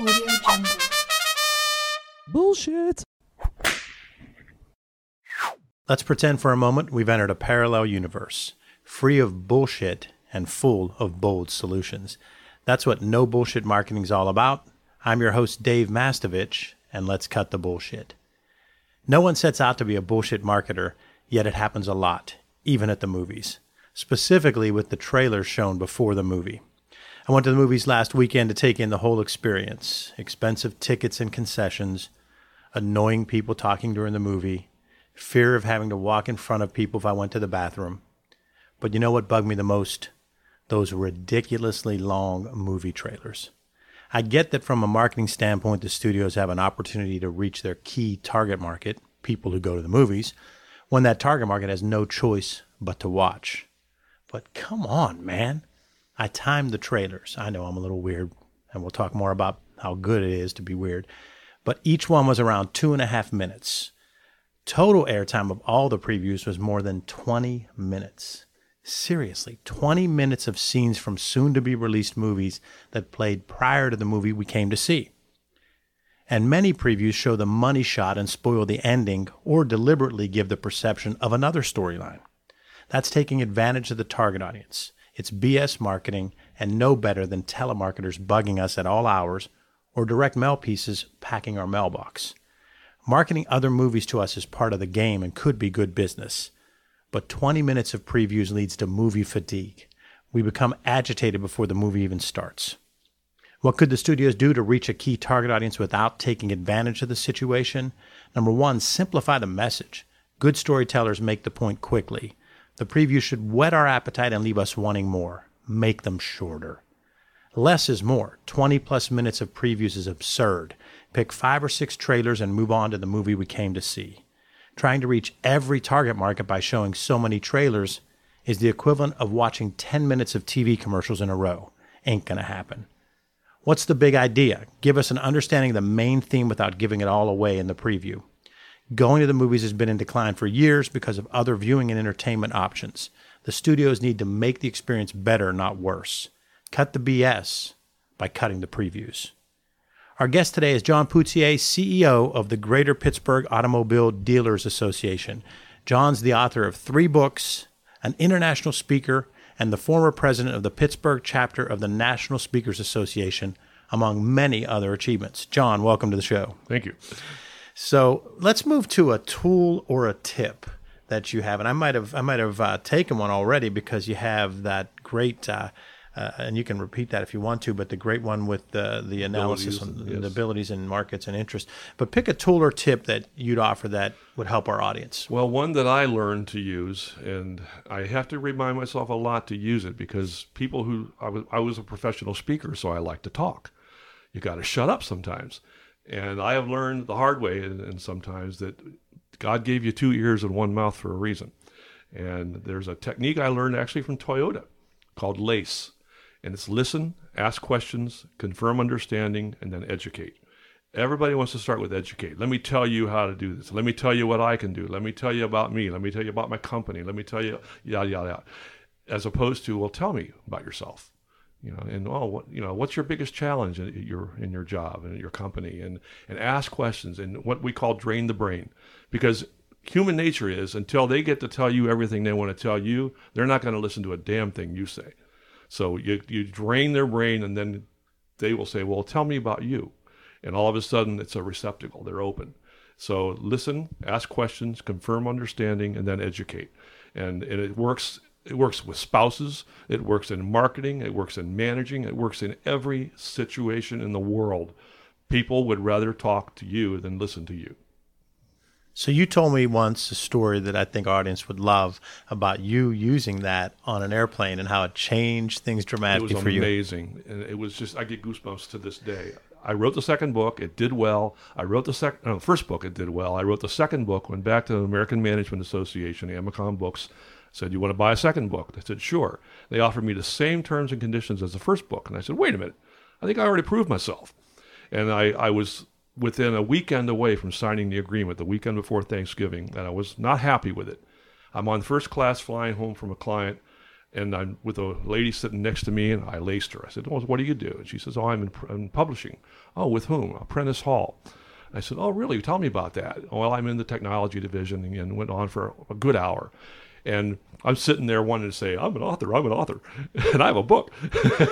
Audio Jungle. Bullshit. Let's pretend for a moment we've entered a parallel universe, free of bullshit and full of bold solutions. That's what no bullshit marketing's all about. I'm your host, Dave Mastovich, and let's cut the bullshit. No one sets out to be a bullshit marketer, yet it happens a lot, even at the movies, specifically with the trailers shown before the movie. I went to the movies last weekend to take in the whole experience expensive tickets and concessions, annoying people talking during the movie, fear of having to walk in front of people if I went to the bathroom. But you know what bugged me the most? Those ridiculously long movie trailers. I get that from a marketing standpoint, the studios have an opportunity to reach their key target market, people who go to the movies, when that target market has no choice but to watch. But come on, man. I timed the trailers. I know I'm a little weird, and we'll talk more about how good it is to be weird. But each one was around two and a half minutes. Total airtime of all the previews was more than 20 minutes. Seriously, 20 minutes of scenes from soon to be released movies that played prior to the movie we came to see. And many previews show the money shot and spoil the ending or deliberately give the perception of another storyline. That's taking advantage of the target audience. It's BS marketing and no better than telemarketers bugging us at all hours or direct mail pieces packing our mailbox. Marketing other movies to us is part of the game and could be good business. But 20 minutes of previews leads to movie fatigue. We become agitated before the movie even starts. What could the studios do to reach a key target audience without taking advantage of the situation? Number one, simplify the message. Good storytellers make the point quickly. The preview should whet our appetite and leave us wanting more. Make them shorter. Less is more. 20 plus minutes of previews is absurd. Pick five or six trailers and move on to the movie we came to see. Trying to reach every target market by showing so many trailers is the equivalent of watching 10 minutes of TV commercials in a row. Ain't gonna happen. What's the big idea? Give us an understanding of the main theme without giving it all away in the preview. Going to the movies has been in decline for years because of other viewing and entertainment options. The studios need to make the experience better, not worse. Cut the BS by cutting the previews. Our guest today is John Putzier, CEO of the Greater Pittsburgh Automobile Dealers Association. John's the author of three books, an international speaker, and the former president of the Pittsburgh chapter of the National Speakers Association, among many other achievements. John, welcome to the show. Thank you. So let's move to a tool or a tip that you have, and I might have I might have uh, taken one already because you have that great. Uh, uh, and you can repeat that if you want to, but the great one with the the analysis Abilities, on yes. the abilities and markets and interest. But pick a tool or tip that you'd offer that would help our audience. Well, one that I learned to use, and I have to remind myself a lot to use it because people who I was, I was a professional speaker, so I like to talk. You got to shut up sometimes. And I have learned the hard way, and, and sometimes that God gave you two ears and one mouth for a reason. And there's a technique I learned actually from Toyota called LACE. And it's listen, ask questions, confirm understanding, and then educate. Everybody wants to start with educate. Let me tell you how to do this. Let me tell you what I can do. Let me tell you about me. Let me tell you about my company. Let me tell you yada yada yada. As opposed to, well, tell me about yourself. You know, and oh, what you know, what's your biggest challenge in your in your job and your company, and and ask questions and what we call drain the brain, because human nature is until they get to tell you everything they want to tell you, they're not going to listen to a damn thing you say. So you you drain their brain, and then they will say, "Well, tell me about you," and all of a sudden it's a receptacle. They're open. So listen, ask questions, confirm understanding, and then educate. And and it works. It works with spouses. It works in marketing. It works in managing. It works in every situation in the world. People would rather talk to you than listen to you. So you told me once a story that I think our audience would love about you using that on an airplane and how it changed things dramatically for you. amazing, and it was just I get goosebumps to this day. I wrote the second book; it did well. I wrote the second, no, the first book; it did well. I wrote the second book. Went back to the American Management Association, AMACOM Books. Said, "You want to buy a second book?" I said, "Sure." They offered me the same terms and conditions as the first book, and I said, "Wait a minute! I think I already proved myself." And I, I was within a weekend away from signing the agreement, the weekend before Thanksgiving, and I was not happy with it. I'm on first class flying home from a client and I'm with a lady sitting next to me, and I laced her. I said, "Oh, what do you do?" And she says, "Oh, I'm in, in publishing." "Oh, with whom?" "Apprentice Hall." I said, "Oh, really? Tell me about that." Well, I'm in the technology division, and went on for a good hour. And I'm sitting there wanting to say, I'm an author, I'm an author, and I have a book.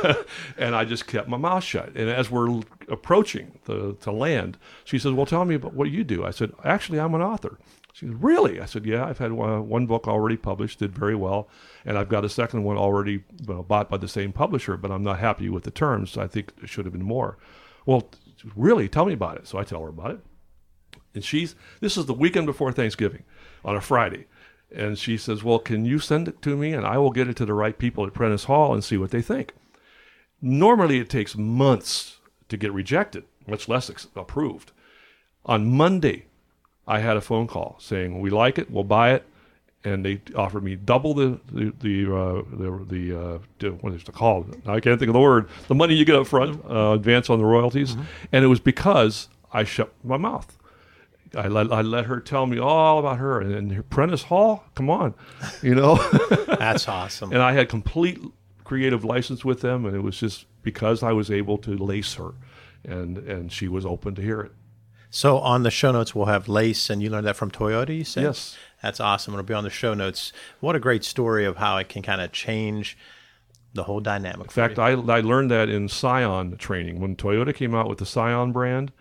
and I just kept my mouth shut. And as we're approaching the to land, she says, Well, tell me about what you do. I said, Actually, I'm an author. She said, Really? I said, Yeah, I've had one, one book already published, did very well. And I've got a second one already bought by the same publisher, but I'm not happy with the terms. I think it should have been more. Well, really? Tell me about it. So I tell her about it. And she's, this is the weekend before Thanksgiving on a Friday. And she says, Well, can you send it to me and I will get it to the right people at Prentice Hall and see what they think? Normally, it takes months to get rejected, much less approved. On Monday, I had a phone call saying, We like it, we'll buy it. And they offered me double the the the uh, the, the uh, what is it called? I can't think of the word. The money you get up front, uh, advance on the royalties, and it was because I shut my mouth. I let, I let her tell me all about her and, and Prentice Hall. Come on, you know. That's awesome. and I had complete creative license with them, and it was just because I was able to lace her, and and she was open to hear it. So on the show notes, we'll have lace, and you learned that from Toyota. You said Yes. That's awesome. It'll be on the show notes. What a great story of how it can kind of change the whole dynamic. In fact, I, I learned that in Scion training when Toyota came out with the Scion brand.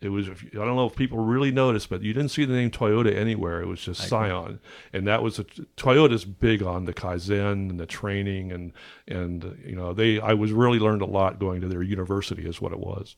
It was I don't know if people really noticed, but you didn't see the name Toyota anywhere. It was just Scion, and that was a, Toyota's big on the kaizen and the training, and and you know they I was really learned a lot going to their university is what it was.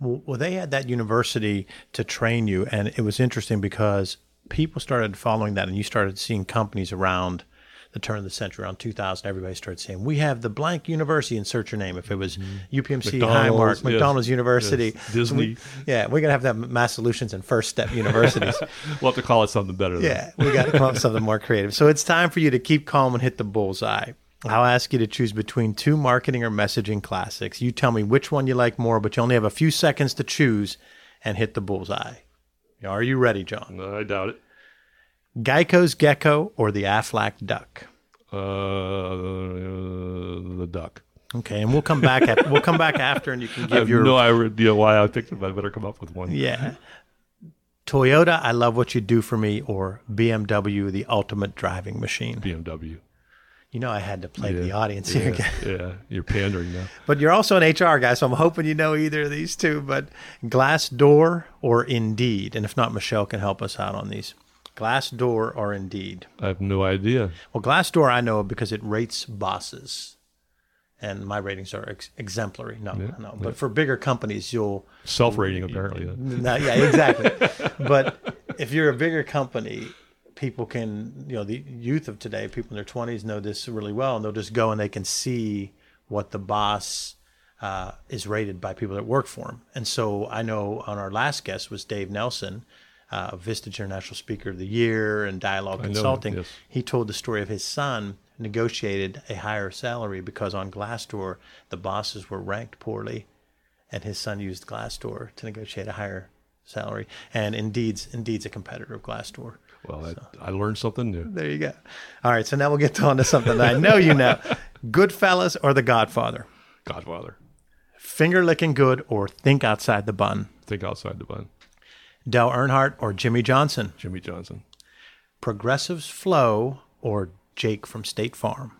Well, they had that university to train you, and it was interesting because people started following that, and you started seeing companies around the turn of the century, around 2000. Everybody started saying, "We have the blank university." Insert your name. If it was UPMC, Mm-hmm. McDonald's, Highmark, yes, McDonald's University, yes, Disney. So we- yeah, we're gonna have to have Mass Solutions and First Step universities. We'll have to call it something better. Than Yeah, we got to come up with something more creative. So it's time for you to keep calm and hit the bullseye. I'll ask you to choose between two marketing or messaging classics. You tell me which one you like more, but you only have a few seconds to choose and hit the bullseye. Are you ready, John? I doubt it. Geico's Gecko or the Aflac Duck? Uh, the duck. Okay, and we'll come back. At, we'll come back after, and you can give I have your no idea why I picked it, but I better come up with one. yeah. Toyota, I love what you do for me, or BMW, the ultimate driving machine. BMW. You know, I had to play to the Yeah, audience here. Yeah, yeah, you're pandering now. But you're also an HR guy, so I'm hoping you know either of these two. But Glassdoor or Indeed, and if not, Michelle can help us out on these. Glassdoor or Indeed. I have no idea. Well, Glassdoor I know because it rates bosses, and my ratings are ex- exemplary. No, no. But for bigger companies, you'll Self-rating, apparently. no, yeah, exactly. but if you're a bigger company, people can, you know, the youth of today, people in their 20s know this really well, and they'll just go and they can see what the boss uh, is rated by people that work for him. And so I know on our last guest was Dave Nelson, uh, Vistage International Speaker of the Year and Dialogue know him, Consulting. yes. He told the story of his son negotiated a higher salary because on Glassdoor the bosses were ranked poorly and his son used Glassdoor to negotiate a higher salary. And Indeed's Indeed's a competitor of Glassdoor. Well, I, I learned something new. There you go. All right, so now we'll get on to something that I know you know. Goodfellas or The Godfather? Godfather. Finger licking good or think outside the bun? Think outside the bun. Dale Earnhardt or Jimmie Johnson? Jimmie Johnson. Progressive's Flo or Jake from State Farm?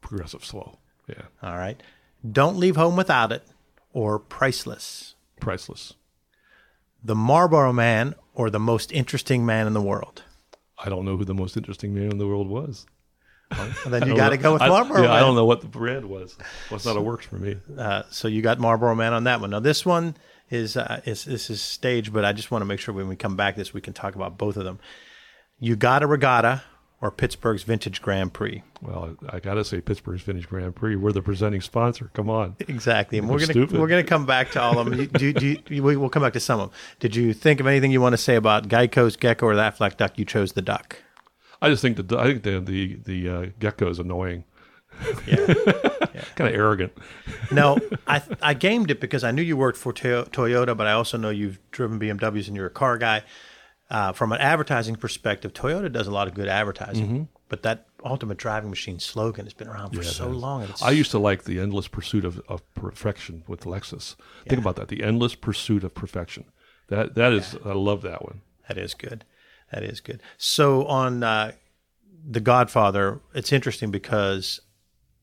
Progressive's Flo. Yeah. All right. Don't leave home without it or Priceless? Priceless. The Marlboro Man or the most interesting man in the world? I don't know who the most interesting man in the world was. Well, then you got to go with I- Marlboro Yeah, Man. I don't know what the brand was. Well, it's not a works for me. Uh, so you got Marlboro Man on that one. Now this one is uh, is this is stage, but I just want to make sure when we come back this we can talk about both of them. YouGottaRegatta or Pittsburgh's Vintage Grand Prix. Well, I got to say, Pittsburgh's Vintage Grand Prix. We're the presenting sponsor. Come on. Exactly, and we're gonna stupid. we're gonna come back to all of them. Do, do, do, we- we'll come back to some of them. Did you think of anything you want to say about Geico's Gecko or that Aflac Duck? You chose the duck. I just think the I think the the the uh, gecko is annoying. Yeah. Kind of arrogant. No, I I gamed it because I knew you worked for Toyo- Toyota, but I also know you've driven BMWs and you're a car guy. Uh, from an advertising perspective, Toyota does a lot of good advertising. but that ultimate driving machine slogan has been around for Yeah, so long. I used to like the endless pursuit of, of perfection with Lexus. Think about that. The endless pursuit of perfection. That that is I love that one. That is good. That is good. So on uh, The Godfather, it's interesting because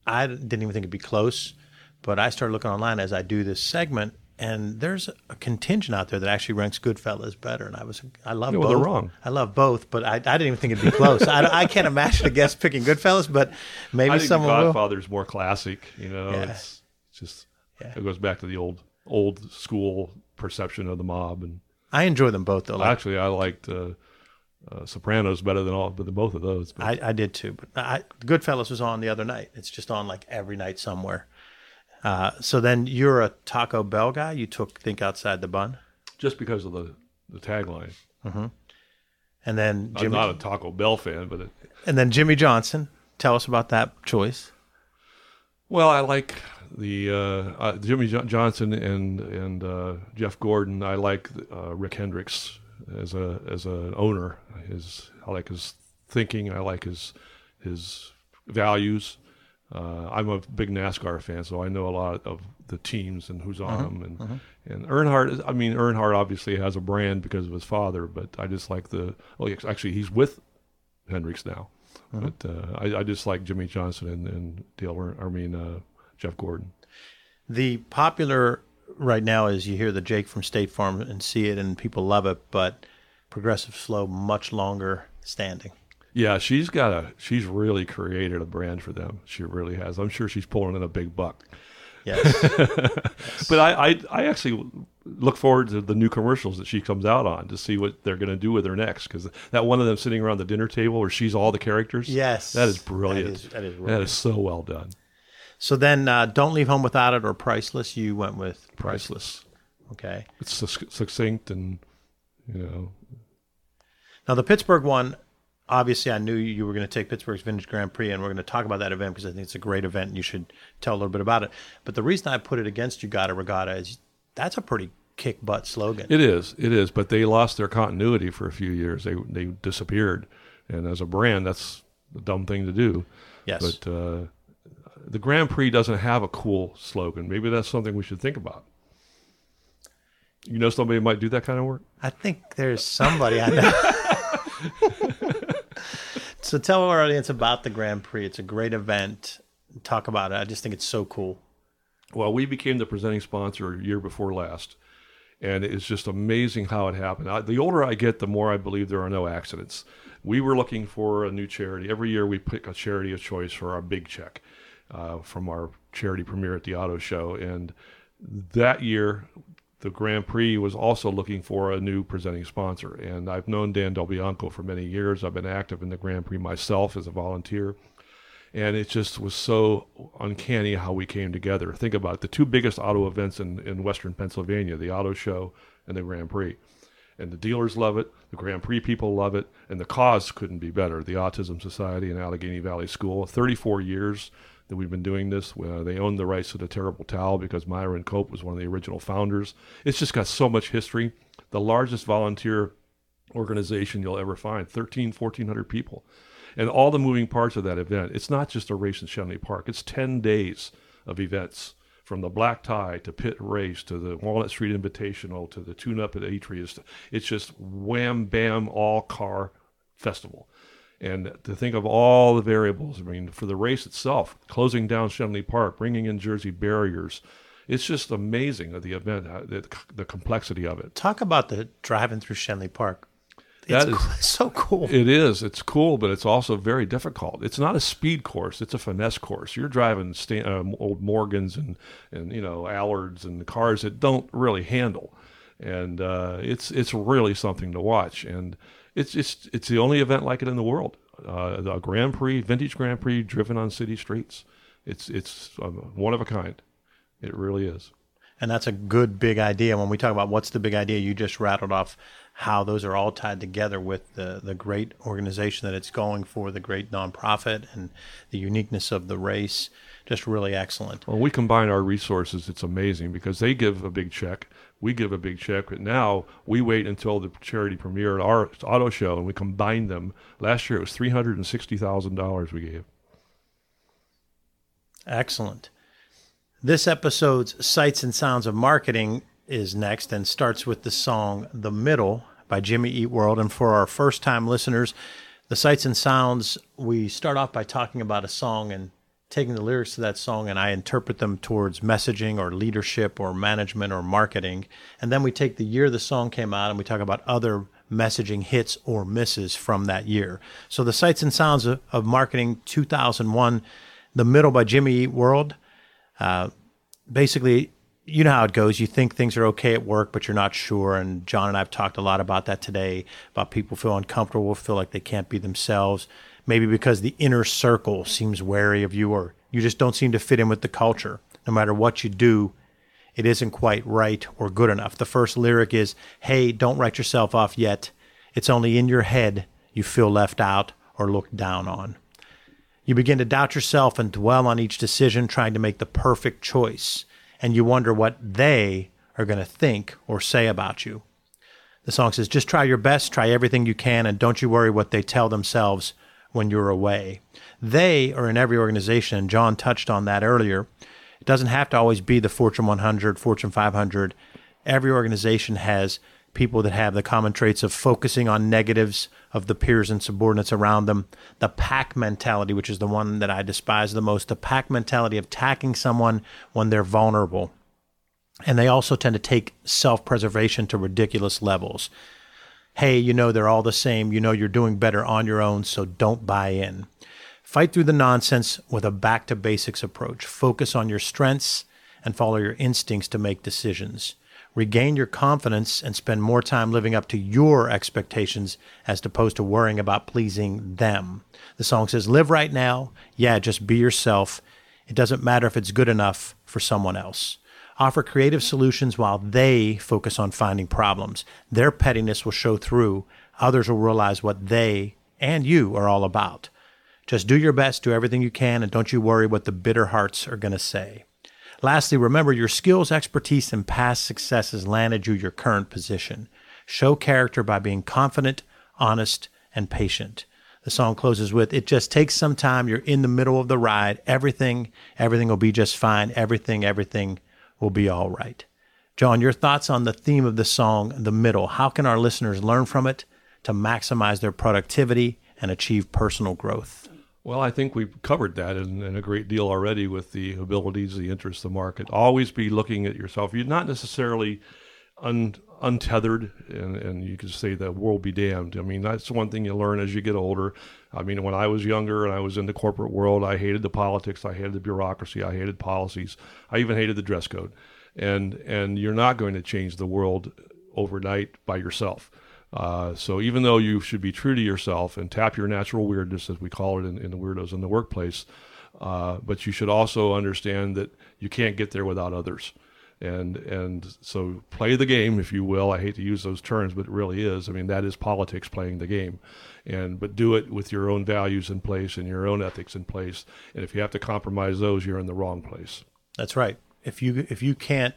I didn't even think it'd be close, but I started looking online as I do this segment, and there's a contingent out there that actually ranks Goodfellas better. And I was, I love Yeah, both. well, they're wrong. I love both, but I, I didn't even think it'd be close. I, I can't imagine a guest picking Goodfellas, but maybe I think someone the will. Godfather's more classic. You know, Yeah. it's, it's just Yeah. it goes back to the old old school perception of the mob. And I enjoy them both, though. Like, actually, I liked uh, uh, Sopranos better than all, but than both of those. But I, I did too, but I, Goodfellas was on the other night. It's just on like every night somewhere. Uh, so then you're a Taco Bell guy. You took Think Outside the Bun, just because of the the tagline, and then I'm Jimmy, not a Taco Bell fan, but it, and then Jimmie Johnson. Tell us about that choice. Well, I like the uh, uh, Jimmy jo- Johnson and and uh, Jeff Gordon. I like uh, Rick Hendricks as a as an owner. His I like his thinking. I like his his values. Uh, I'm a big NASCAR fan, so I know a lot of the teams and who's on them. And and Earnhardt, is- I mean Earnhardt obviously has a brand because of his father, but I just like the. Oh, yes, actually, he's with Hendricks now. But uh, I, I just like Jimmie Johnson and, and Dale. Earn- I mean uh, Jeff Gordon. The popular right now is you hear the Jake from State Farm and see it, and people love it, but Progressive's Flo much longer standing. Yeah, she's got a. She's really created a brand for them. She really has. I'm sure she's pulling in a big buck. Yes, But I, I, I actually look forward to the new commercials that she comes out on to see what they're going to do with her next. Because that one of them sitting around the dinner table where she's all the characters. yes, that is brilliant. That is, that is That is so well done. So then, uh, don't leave home without it or priceless. You went with Priceless. Okay. It's succinct and you know Now the Pittsburgh one, obviously, I knew you were going to take Pittsburgh's Vintage Grand Prix, and we're going to talk about that event because I think it's a great event, and you should tell a little bit about it. But the reason I put it against you, Gotta Regatta, is that's a pretty kick butt slogan. It is, it is, but they lost their continuity for a few years. They they disappeared, and as a brand, that's a dumb thing to do. yes. But uh, the Grand Prix doesn't have a cool slogan. Maybe that's something we should think about. You know, somebody might do that kind of work. I think there's somebody I know. so tell our audience about the Grand Prix. It's a great event. Talk about it. I just think it's so cool. Well, we became the presenting sponsor year before last, and it's just amazing how it happened. I, the older I get, the more I believe there are no accidents. We were looking for a new charity. Every year we pick a charity of choice for our big check uh, from our charity premiere at the auto show. And that year, the Grand Prix was also looking for a new presenting sponsor. And I've known Dan Del Bianco for many years. I've been active in the Grand Prix myself as a volunteer and it just was so uncanny how we came together. Think about it, the two biggest auto events in, in Western Pennsylvania, the auto show and the Grand Prix. And the dealers love it, the Grand Prix people love it, and the cause couldn't be better. The Autism Society and Allegheny Valley School, 34 years that we've been doing this. Uh, they own the rights to the Terrible Towel because Myron Cope was one of the original founders. It's just got so much history. The largest volunteer organization you'll ever find 13 1400 people and all the moving parts of that event it's not just a race in Schenley Park it's 10 days of events from the black tie to pit race to the Walnut Street Invitational to the tune up at Atreus it's just wham bam all car festival and to think of all the variables I mean for the race itself closing down Schenley Park bringing in Jersey barriers it's just amazing of the event uh, the, the complexity of it Talk about the driving through Schenley Park. It's That is- cool- so cool. It is. It's cool, but it's also very difficult. It's not a speed course. It's a finesse course. You're driving sta- uh, old Morgans and and you know Allards and cars that don't really handle, and uh, it's it's really something to watch. And it's it's it's the only event like it in the world. Uh, the Grand Prix, vintage Grand Prix, driven on city streets. It's it's um, one of a kind. It really is. And that's a good big idea. When we talk about what's the big idea, you just rattled off how those are all tied together with the, the great organization that it's going for, the great nonprofit, and the uniqueness of the race. Just really excellent. When we combine our resources, it's amazing because they give a big check. We give a big check, but now we wait until the charity premiere at our auto show and we combine them. Last year it was $360,000 we gave. Excellent. This episode's Sights and Sounds of Marketing is next and starts with the song The Middle by Jimmy Eat World. And for our first time listeners, the Sights and Sounds, we start off by talking about a song and taking the lyrics to that song and I interpret them towards messaging or leadership or management or marketing. And then we take the year the song came out and we talk about other messaging hits or misses from that year. So the Sights and Sounds of, of Marketing 2001, The Middle by Jimmy Eat World. Uh, basically, you know how it goes. You think things are okay at work, but you're not sure. And John and I have talked a lot about that today about people feel uncomfortable, feel like they can't be themselves maybe because the inner circle seems wary of you or you just don't seem to fit in with the culture. No matter what you do, it isn't quite right or good enough. The first lyric is, Hey, don't write yourself off yet. It's only in your head you feel left out or looked down on. You begin to doubt yourself and dwell on each decision, trying to make the perfect choice. And you wonder what they are going to think or say about you. The song says, Just try your best, try everything you can, and don't you worry what they tell themselves when you're away. They are in every organization, and John touched on that earlier. It doesn't have to always be the Fortune 100, Fortune 500. Every organization has people that have the common traits of focusing on negatives of the peers and subordinates around them, the pack mentality, which is the one that I despise the most, the pack mentality of attacking someone when they're vulnerable. And they also tend to take self preservation to ridiculous levels hey, you know, they're all the same. You know, you're doing better on your own, so don't buy in. Fight through the nonsense with a back to basics approach. Focus on your strengths and follow your instincts to make decisions. Regain your confidence and spend more time living up to your expectations as opposed to worrying about pleasing them. The song says, Live right now. Yeah, just be yourself. It doesn't matter if it's good enough for someone else offer creative solutions while they focus on finding problems. Their pettiness will show through. Others will realize what they and you are all about. Just do your best, do everything you can, and don't you worry what the bitter hearts are going to say. Lastly, remember your skills, expertise, and past successes landed you your current position. Show character by being confident, honest, and patient. The song closes with, It just takes some time. You're in the middle of the ride. Everything, everything will be just fine. Everything, everything will be all right. John, your thoughts on the theme of the song, The Middle. How can our listeners learn from it to maximize their productivity and achieve personal growth? Well, I think we've covered that in, in, a great deal already with the abilities, the interests, the market. Always be looking at yourself. You're not necessarily un, untethered, and, and you can say the world be damned. I mean, that's one thing you learn as you get older. I mean, when I was younger and I was in the corporate world, I hated the politics, I hated the bureaucracy, I hated policies, I even hated the dress code. And and you're not going to change the world overnight by yourself. Uh, so even though you should be true to yourself and tap your natural weirdness, as we call it in, in the weirdos in the workplace, uh, but you should also understand that you can't get there without others. And and so play the game if you will. I hate to use those terms but it really is. I mean that is politics playing the game. And but do it with your own values in place and your own ethics in place. And if you have to compromise those you're in the wrong place. That's right. If you if you can't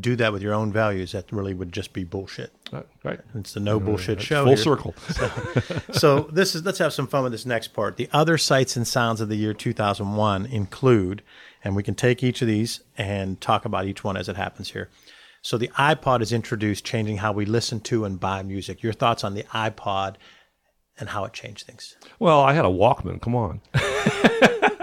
do that with your own values that really would just be bullshit right, right. it's the no bullshit show full here. circle so, so this is let's have some fun with this next part the other sights and sounds of the year 2001 include and we can take each of these and talk about each one as it happens here. So the iPod is introduced, changing how we listen to and buy music. Your thoughts on the iPod and how it changed things? Well, I had a Walkman. Come on.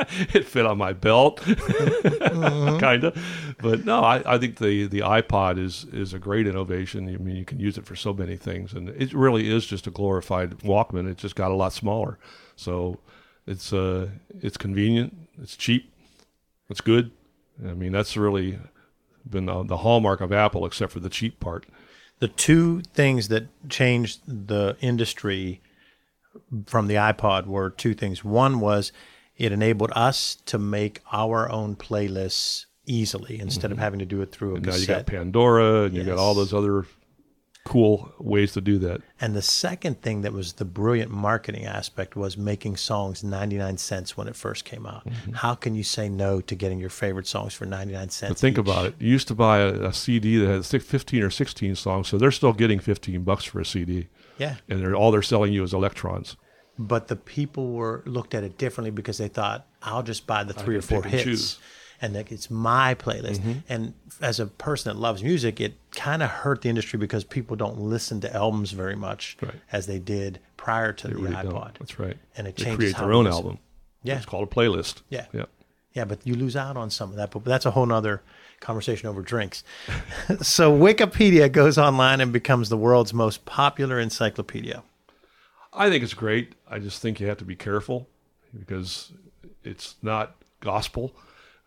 it fit on my belt, mm-hmm. kind of. But no, I, I, think the, the iPod is is a great innovation. I mean, you can use it for so many things, and it really is just a glorified Walkman. It just got a lot smaller, so it's uh it's convenient, it's cheap, it's good. I mean, that's really been the, the hallmark of Apple, except for the cheap part. The two things that changed the industry from the iPod were two things. One was it enabled us to make our own playlists easily instead of having to do it through a Mm-hmm. now you got Pandora, and you got all those other cool ways to do that. And the second thing that was the brilliant marketing aspect was making songs 99 cents when it first came out. How can you say no to getting your favorite songs for 99 cents? But think each? about it. You used to buy a, a CD that had 15 or 16 songs, so they're still getting 15 bucks for a CD. Yeah. And they're, all they're selling you is electrons. But the people were looked at it differently because they thought, I'll just buy the three or four and hits. choose. And that it's my playlist. Mm-hmm. And as a person that loves music, it kind of hurt the industry because people don't listen to albums very much Right. as they did prior to the really iPod. don't. That's right. And it they changes create their own listen. album. Yeah. It's called a playlist. Yeah. Yeah. Yeah, but you lose out on some of that. But that's a whole nother conversation over drinks. so Wikipedia goes online and becomes the world's most popular encyclopedia. I think it's great. I just think you have to be careful because it's not gospel.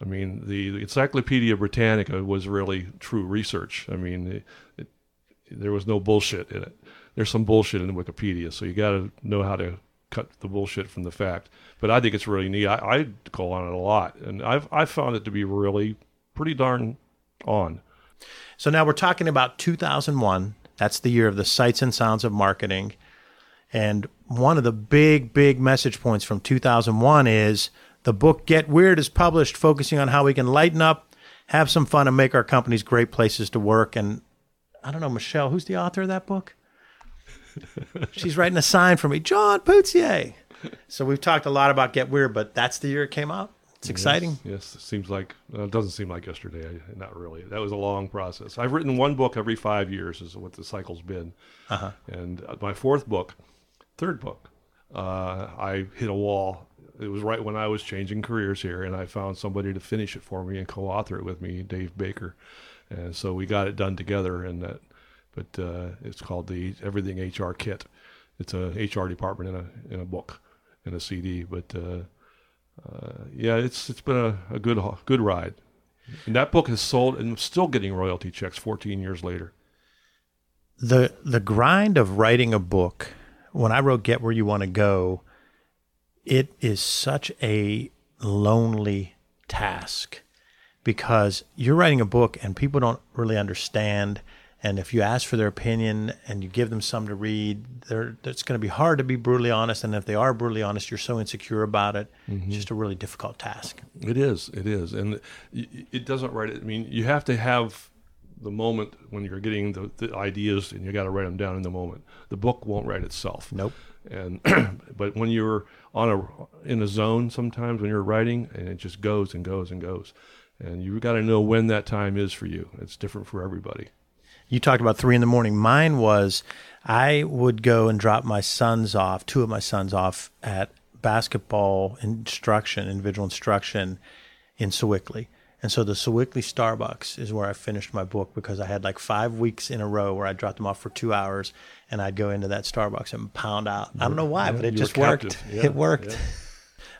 I mean, the, the Encyclopedia Britannica was really true research. I mean, it, it, there was no bullshit in it. There's some bullshit in Wikipedia, so you got to know how to cut the bullshit from the fact. But I think it's really neat. I, I go on it a lot, and I've I found it to be really pretty darn on. So now we're talking about 2001. That's the year of the sights and sounds of marketing. And one of the big, big message points from 2001 is the book Get Weird is published, focusing on how we can lighten up, have some fun, and make our companies great places to work. And I don't know, Michelle, who's the author of that book? She's writing a sign for me, John Putzier. So we've talked a lot about Get Weird, but that's the year it came out. It's exciting. Yes, yes, it seems like well, it doesn't seem like yesterday. I- Not really. That was a long process. I've written one book every five years, is what the cycle's been. Uh-huh. And uh, my fourth book, third book, uh, I hit a wall. It was right when I was changing careers here, and I found somebody to finish it for me and co-author it with me, Dave Baker, and so we got it done together. And that, but uh, it's called the Everything HR Kit. It's a HR department in a in a book, in a CD, but. Uh, uh, yeah, it's it's been a, a good good ride. And that book has sold and still getting royalty checks 14 years later. the the grind of writing a book when i wrote get where you want to go it is such a lonely task because you're writing a book and people don't really understand. And if you ask for their opinion and you give them some to read it's going to be hard to be brutally honest. And if they are brutally honest you're so insecure about it. It's just a really difficult task. It is, it is, and it doesn't write it. I mean, you have to have the moment when you're getting the, the ideas, and you got to write them down in the moment. The book won't write itself. nope And but when you're on a in a zone, sometimes when you're writing, and it just goes and goes and goes, and you've got to know when that time is for you. It's different for everybody. You talked about three in the morning. Mine was I would go and drop my sons off, two of my sons off at basketball instruction, individual instruction in Sewickley. And so the Sewickley Starbucks is where I finished my book because I had like five weeks in a row where I dropped them off for two hours and I'd go into that Starbucks and pound out. I don't know why, but it just worked. Yeah, it worked. yeah.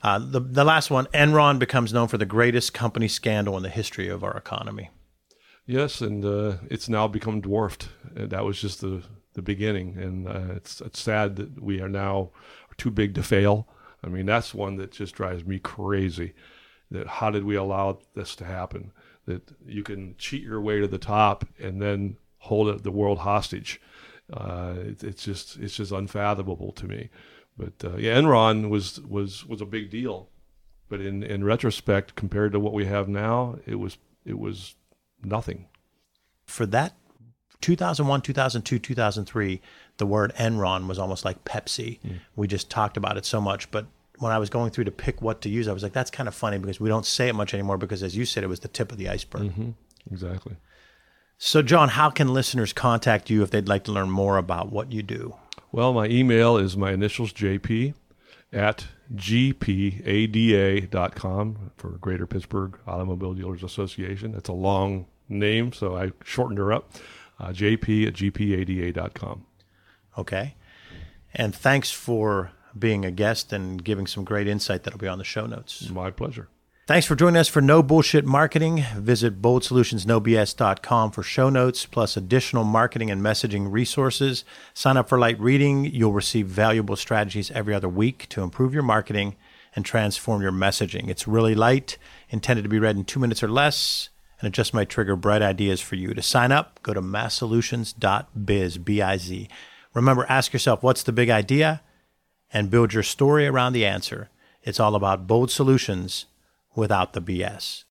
Uh, the, the last one, Enron becomes known for the greatest company scandal in the history of our economy. Yes, and uh, it's now become dwarfed. Uh, that was just the, the beginning, and uh, it's it's sad that we are now too big to fail. I mean, that's one that just drives me crazy. That how did we allow this to happen? That you can cheat your way to the top and then hold it, the world hostage. Uh, it, it's just it's just unfathomable to me. But uh, yeah, Enron was was was a big deal, but in in retrospect, compared to what we have now, it was it was nothing. for that 2001, 2002, 2003, the word Enron was almost like Pepsi. We just talked about it so much. But when I was going through to pick what to use, I was like, that's kind of funny because we don't say it much anymore because, as you said, it was the tip of the iceberg. Exactly. So, John, how can listeners contact you if they'd like to learn more about what you do? Well, my email is my initials JP at gpada.com for Greater Pittsburgh Automobile Dealers Association. That's a long name, so I shortened her up. Uh, JP at gpada.com. Okay. And thanks for being a guest and giving some great insight that'll be on the show notes. My pleasure. Thanks for joining us for No Bullshit Marketing. Visit boldssolutionsnobs.com for show notes, plus additional marketing and messaging resources. Sign up for light reading. You'll receive valuable strategies every other week to improve your marketing and transform your messaging. It's really light, intended to be read in two minutes or less, and it just might trigger bright ideas for you. To sign up, go to masssolutions.biz, B-I-Z. Remember, ask yourself, what's the big idea? and build your story around the answer. It's all about bold solutions without the BS.